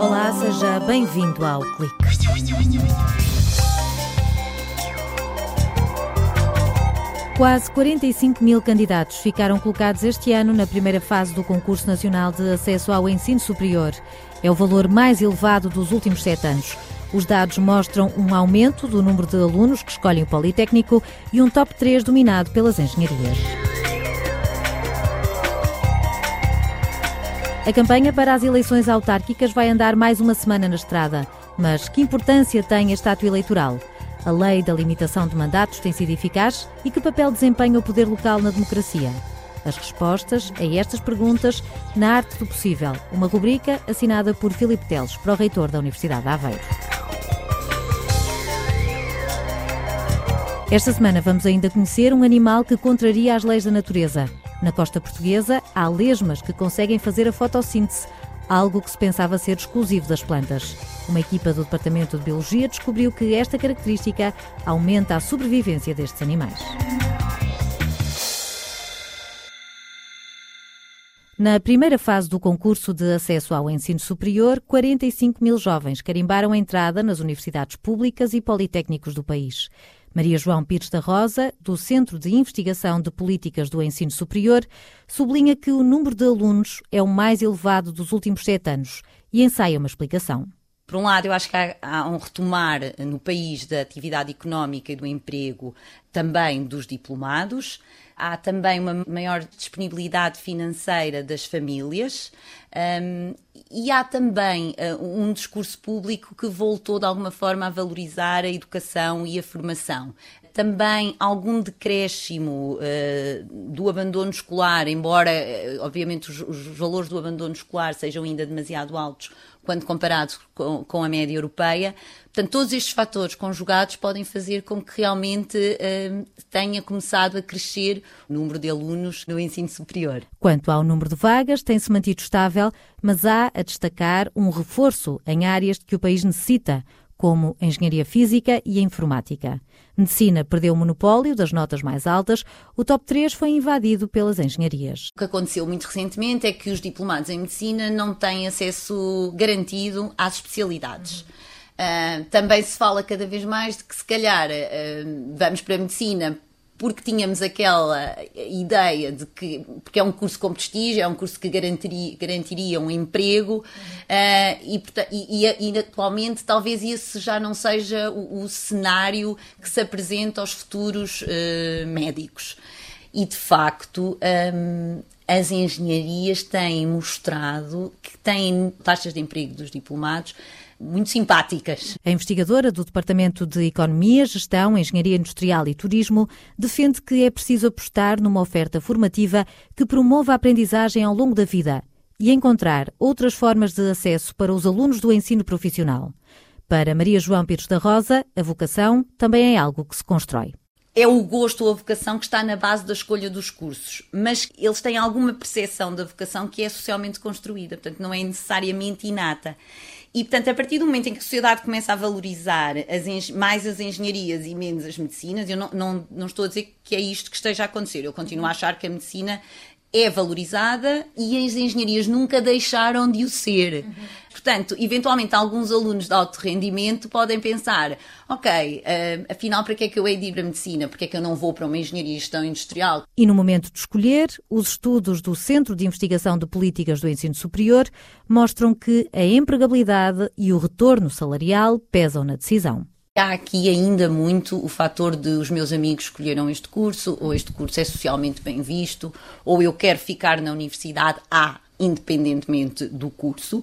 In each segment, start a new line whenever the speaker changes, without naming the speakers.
Olá, seja bem-vindo ao Clique. Quase 45 mil candidatos ficaram colocados este ano na primeira fase do Concurso Nacional de Acesso ao Ensino Superior. É o valor mais elevado dos últimos sete anos. Os dados mostram um aumento do número de alunos que escolhem o Politécnico e um top 3 dominado pelas engenharias. A campanha para as eleições autárquicas vai andar mais uma semana na estrada. Mas que importância tem este ato eleitoral? A lei da limitação de mandatos tem sido eficaz e que papel desempenha o poder local na democracia? As respostas a estas perguntas na Arte do Possível, uma rubrica assinada por Filipe Teles, pró-reitor da Universidade de Aveiro. Esta semana vamos ainda conhecer um animal que contraria as leis da natureza. Na costa portuguesa, há lesmas que conseguem fazer a fotossíntese, algo que se pensava ser exclusivo das plantas. Uma equipa do Departamento de Biologia descobriu que esta característica aumenta a sobrevivência destes animais. Na primeira fase do concurso de acesso ao ensino superior, 45 mil jovens carimbaram a entrada nas universidades públicas e politécnicos do país. Maria João Pires da Rosa, do Centro de Investigação de Políticas do Ensino Superior, sublinha que o número de alunos é o mais elevado dos últimos sete anos e ensaia uma explicação.
Por um lado, eu acho que há, há, um retomar no país da atividade económica e do emprego também dos diplomados. Há também uma maior disponibilidade financeira das famílias. Um, e há também uh, um discurso público que voltou de alguma forma a valorizar a educação e a formação também algum decréscimo uh, do abandono escolar, embora, uh, obviamente, os, os, valores do abandono escolar sejam ainda demasiado altos quando comparados com, com, a média europeia. Portanto, todos estes fatores conjugados podem fazer com que realmente uh, tenha começado a crescer o número de alunos no ensino superior.
Quanto ao número de vagas, tem-se mantido estável, mas há a destacar um reforço em áreas de que o país necessita, como engenharia física e informática. Medicina perdeu o monopólio das notas mais altas, o top 3 foi invadido pelas engenharias.
O que aconteceu muito recentemente é que os diplomados em medicina não têm acesso garantido às especialidades. Uh, também se fala cada vez mais de que, se calhar, uh, vamos para a medicina porque tínhamos aquela ideia de que, porque é um curso com prestígio, é um curso que garantiria, garantiria um emprego, uh, e, e, e, atualmente talvez esse já não seja o, o cenário que se apresenta aos futuros uh, médicos. E de facto, um, as engenharias têm mostrado que têm taxas de emprego dos diplomados muito simpáticas.
A investigadora do Departamento de Economia, Gestão, Engenharia Industrial e Turismo defende que é preciso apostar numa oferta formativa que promova a aprendizagem ao longo da vida e encontrar outras formas de acesso para os alunos do ensino profissional. Para Maria João Pires da Rosa, a vocação também é algo que se constrói
é o gosto ou a vocação que está na base da escolha dos cursos, mas eles têm alguma percepção da vocação que é socialmente construída, portanto não é necessariamente inata. E, portanto, a partir do momento em que a sociedade começa a valorizar as, mais as engenharias e menos as medicinas, eu não, não, não estou a dizer que é isto que esteja a acontecer. Eu continuo a achar que a medicina é valorizada e as engenharias nunca deixaram de o ser. Uhum. Portanto, eventualmente, alguns alunos de alto rendimento podem pensar: ok, uh, afinal, para que é que eu hei de ir para a medicina? Porque é que eu não vou para uma engenharia gestão industrial?
E no momento de escolher, os estudos do Centro de Investigação de Políticas do Ensino Superior mostram que a empregabilidade e o retorno salarial pesam na decisão.
Há aqui ainda muito o fator de os meus amigos escolheram este curso, ou este curso é socialmente bem visto, ou eu quero ficar na universidade. A independentemente do curso,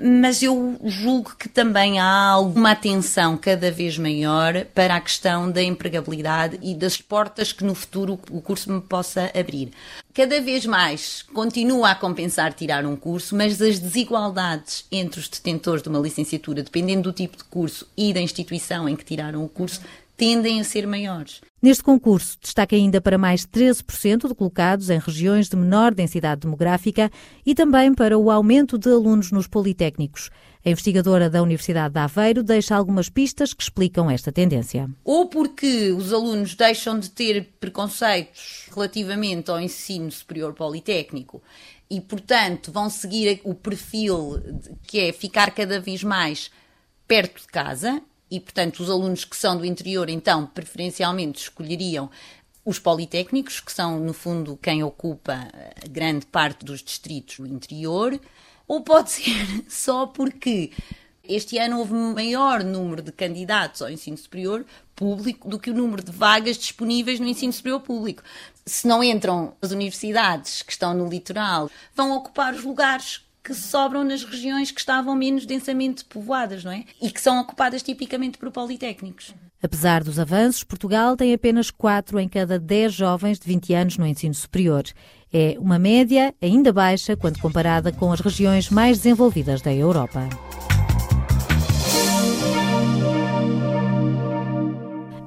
mas eu julgo que também há alguma atenção cada vez maior para a questão da empregabilidade e das portas que no futuro o curso me possa abrir. Cada vez mais continua a compensar tirar um curso, mas as desigualdades entre os detentores de uma licenciatura, dependendo do tipo de curso e da instituição em que tiraram o curso, tendem a ser maiores.
Neste concurso, destaca ainda para mais 13% de colocados em regiões de menor densidade demográfica e também para o aumento de alunos nos politécnicos. A investigadora da Universidade de Aveiro deixa algumas pistas que explicam esta tendência.
Ou porque os alunos deixam de ter preconceitos relativamente ao ensino superior politécnico e, portanto, vão seguir o perfil que é ficar cada vez mais perto de casa. E, portanto, os alunos que são do interior, então, preferencialmente escolheriam os politécnicos, que são, no fundo, quem ocupa grande parte dos distritos do interior, ou pode ser só porque este ano houve maior número de candidatos ao ensino superior público do que o número de vagas disponíveis no ensino superior público. Se não entram as universidades que estão no litoral, vão ocupar os lugares que sobram nas regiões que estavam menos densamente povoadas, não é? E que são ocupadas tipicamente por politécnicos.
Apesar dos avanços, Portugal tem apenas 4 em cada 10 jovens de 20 anos no ensino superior. É uma média ainda baixa quando comparada com as regiões mais desenvolvidas da Europa.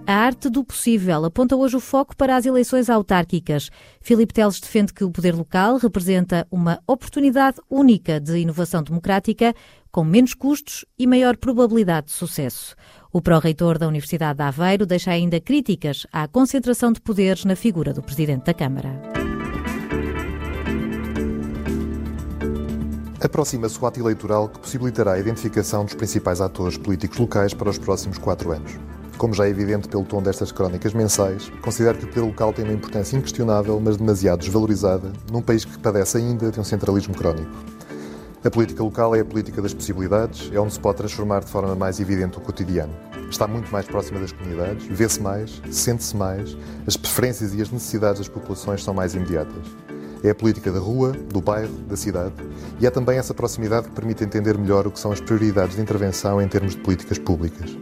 A arte do possível aponta hoje o foco para as eleições autárquicas. Filipe Teles defende que o poder local representa uma oportunidade única de inovação democrática, com menos custos e maior probabilidade de sucesso. O pró-reitor da Universidade de Aveiro deixa ainda críticas à concentração de poderes na figura do Presidente da Câmara.
Aproxima-se o ato eleitoral que possibilitará a identificação dos principais atores políticos locais para os próximos quatro anos. Como já é evidente pelo tom destas crónicas mensais, considero que o poder local tem uma importância inquestionável, mas demasiado desvalorizada, num país que padece ainda de um centralismo crónico. A política local é a política das possibilidades, é onde se pode transformar de forma mais evidente o cotidiano. Está muito mais próxima das comunidades, vê-se mais, sente-se mais, as preferências e as necessidades das populações são mais imediatas. É a política da rua, do bairro, da cidade e é também essa proximidade que permite entender melhor o que são as prioridades de intervenção em termos de políticas públicas.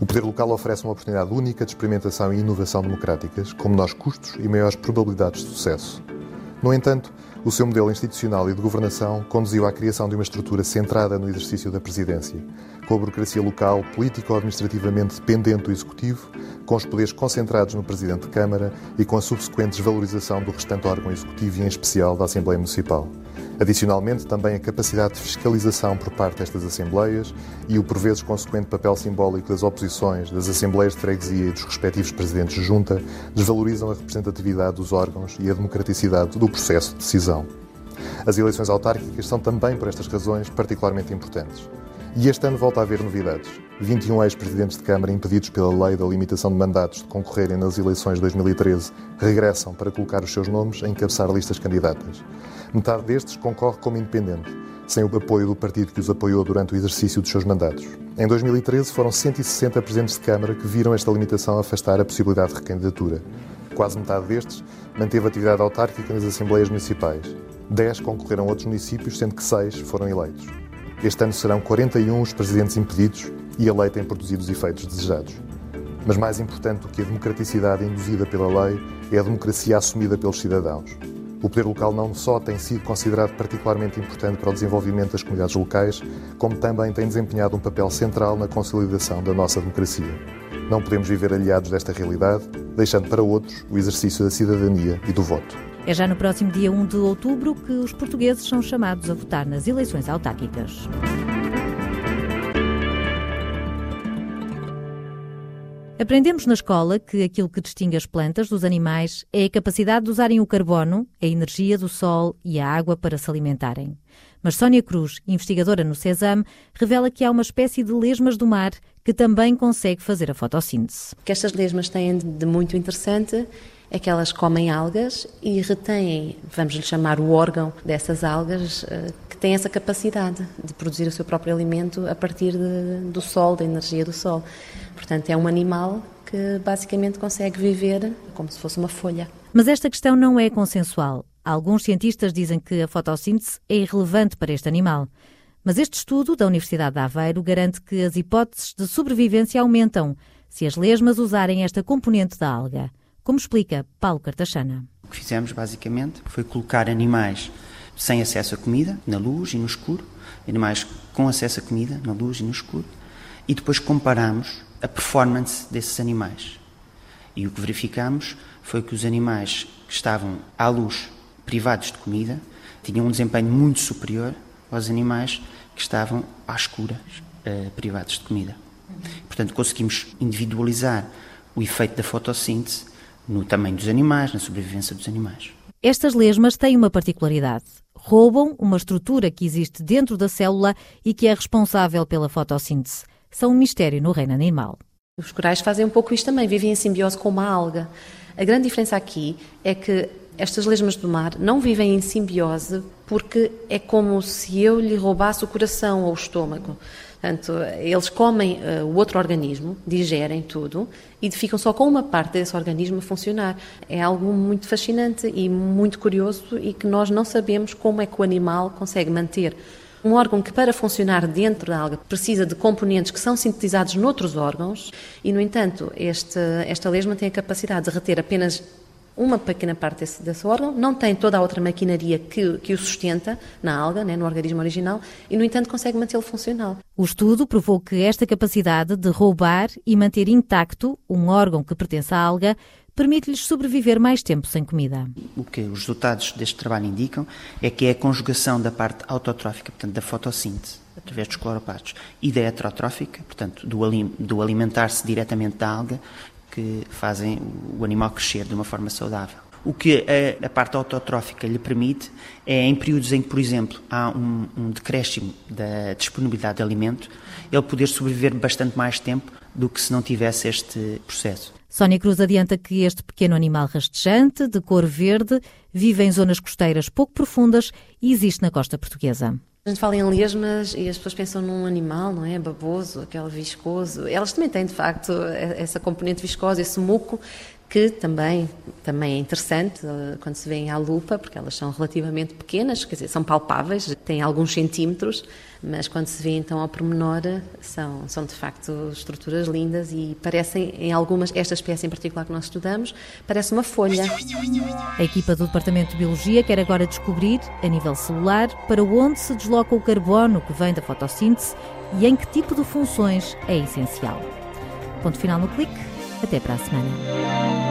O poder local oferece uma oportunidade única de experimentação e inovação democráticas, com menores custos e maiores probabilidades de sucesso. No entanto, o seu modelo institucional e de governação conduziu à criação de uma estrutura centrada no exercício da presidência, com a burocracia local político-administrativamente dependente do executivo, com os poderes concentrados no presidente de Câmara e com a subsequente desvalorização do restante órgão executivo e, em especial, da Assembleia Municipal. Adicionalmente, também a capacidade de fiscalização por parte destas Assembleias e o por vezes consequente papel simbólico das oposições, das Assembleias de Freguesia e dos respectivos presidentes de junta desvalorizam a representatividade dos órgãos e a democraticidade do processo de decisão. As eleições autárquicas são também, por estas razões, particularmente importantes. E este ano volta a haver novidades. 21 ex-presidentes de Câmara impedidos pela lei da limitação de mandatos de concorrerem nas eleições de 2013 regressam para colocar os seus nomes a encabeçar listas candidatas. Metade destes concorre como independente, sem o apoio do partido que os apoiou durante o exercício dos seus mandatos. Em 2013 foram 160 presidentes de Câmara que viram esta limitação afastar a possibilidade de recandidatura. Quase metade destes manteve atividade autárquica nas Assembleias Municipais. 10 concorreram a outros municípios, sendo que 6 foram eleitos. Este ano serão 41 os presidentes impedidos e a lei tem produzido os efeitos desejados. Mas mais importante do que a democraticidade induzida pela lei é a democracia assumida pelos cidadãos. O poder local não só tem sido considerado particularmente importante para o desenvolvimento das comunidades locais, como também tem desempenhado um papel central na consolidação da nossa democracia. Não podemos viver aliados desta realidade, deixando para outros o exercício da cidadania e do voto.
É já no próximo dia 1 de outubro que os portugueses são chamados a votar nas eleições autárquicas. Aprendemos na escola que aquilo que distingue as plantas dos animais é a capacidade de usarem o carbono, a energia do sol e a água para se alimentarem. Mas Sónia Cruz, investigadora no CESAM, revela que há uma espécie de lesmas do mar que também consegue fazer a fotossíntese.
O que estas lesmas têm de muito interessante é que elas comem algas e retêm, vamos lhe chamar o órgão dessas algas, eh, que tem essa capacidade de produzir o seu próprio alimento a partir de, do sol, da energia do sol. Portanto, é um animal que basicamente consegue viver como se fosse uma folha.
Mas esta questão não é consensual. Alguns cientistas dizem que a fotossíntese é irrelevante para este animal. Mas este estudo da Universidade de Aveiro garante que as hipóteses de sobrevivência aumentam se as lesmas usarem esta componente da alga como explica Paulo Cartachana.
O que fizemos basicamente foi colocar animais sem acesso à comida, na luz e no escuro, animais com acesso à comida, na luz e no escuro, e depois comparamos a performance desses animais. E o que verificamos foi que os animais que estavam à luz, privados de comida, tinham um desempenho muito superior aos animais que estavam às escuras, eh, privados de comida. Portanto, conseguimos individualizar o efeito da fotossíntese no tamanho dos animais, na sobrevivência dos animais.
Estas lesmas têm uma particularidade. Roubam uma estrutura que existe dentro da célula e que é responsável pela fotossíntese. São um mistério no reino animal.
Os corais fazem um pouco isto também, vivem em simbiose com uma alga. A grande diferença aqui é que estas lesmas do mar não vivem em simbiose porque é como se eu lhe roubasse o coração ou o estômago. Portanto, eles comem uh, o outro organismo, digerem tudo e ficam só com uma parte desse organismo a funcionar. É algo muito fascinante e muito curioso e que nós não sabemos como é que o animal consegue manter um órgão que, para funcionar dentro da alga, precisa de componentes que são sintetizados noutros órgãos e, no entanto, este, esta lesma tem a capacidade de reter apenas uma pequena parte desse, desse, órgão, não tem toda a outra maquinaria que, que o sustenta na alga, né, no organismo original, e, no entanto, consegue mantê-lo funcional.
O estudo provou que esta capacidade de roubar e manter intacto um órgão que pertence à alga permite-lhes sobreviver mais tempo sem comida.
O que os resultados deste trabalho indicam é que é a conjugação da parte autotrófica, portanto, da fotossíntese, através dos cloroplastos, e da heterotrófica, portanto, do, do alimentar-se diretamente da alga, que fazem o animal crescer de uma forma saudável. O que a, a, parte autotrófica lhe permite é, em períodos em que, por exemplo, há um, um decréscimo da disponibilidade de alimento, ele poder sobreviver bastante mais tempo do que se não tivesse este processo.
Sónia Cruz adianta que este pequeno animal rastejante, de cor verde, vive em zonas costeiras pouco profundas e existe na costa portuguesa.
A gente fala em lesmas e as pessoas pensam num animal, não é? Baboso, aquele viscoso. Elas também têm, de facto, essa componente viscosa, esse muco, que também, também é interessante eh, quando se vê à lupa, porque elas são relativamente pequenas, quer dizer, são palpáveis, têm alguns centímetros, mas quando se vê então ao pormenor, são, são de facto estruturas lindas e parecem, em algumas, esta espécie em particular que nós estudamos, parece uma folha.
A equipa do Departamento de Biologia quer agora descobrir, a nível celular, para onde se desloca o carbono que vem da fotossíntese e em que tipo de funções é essencial. Ponto final no clique. Até para a semana.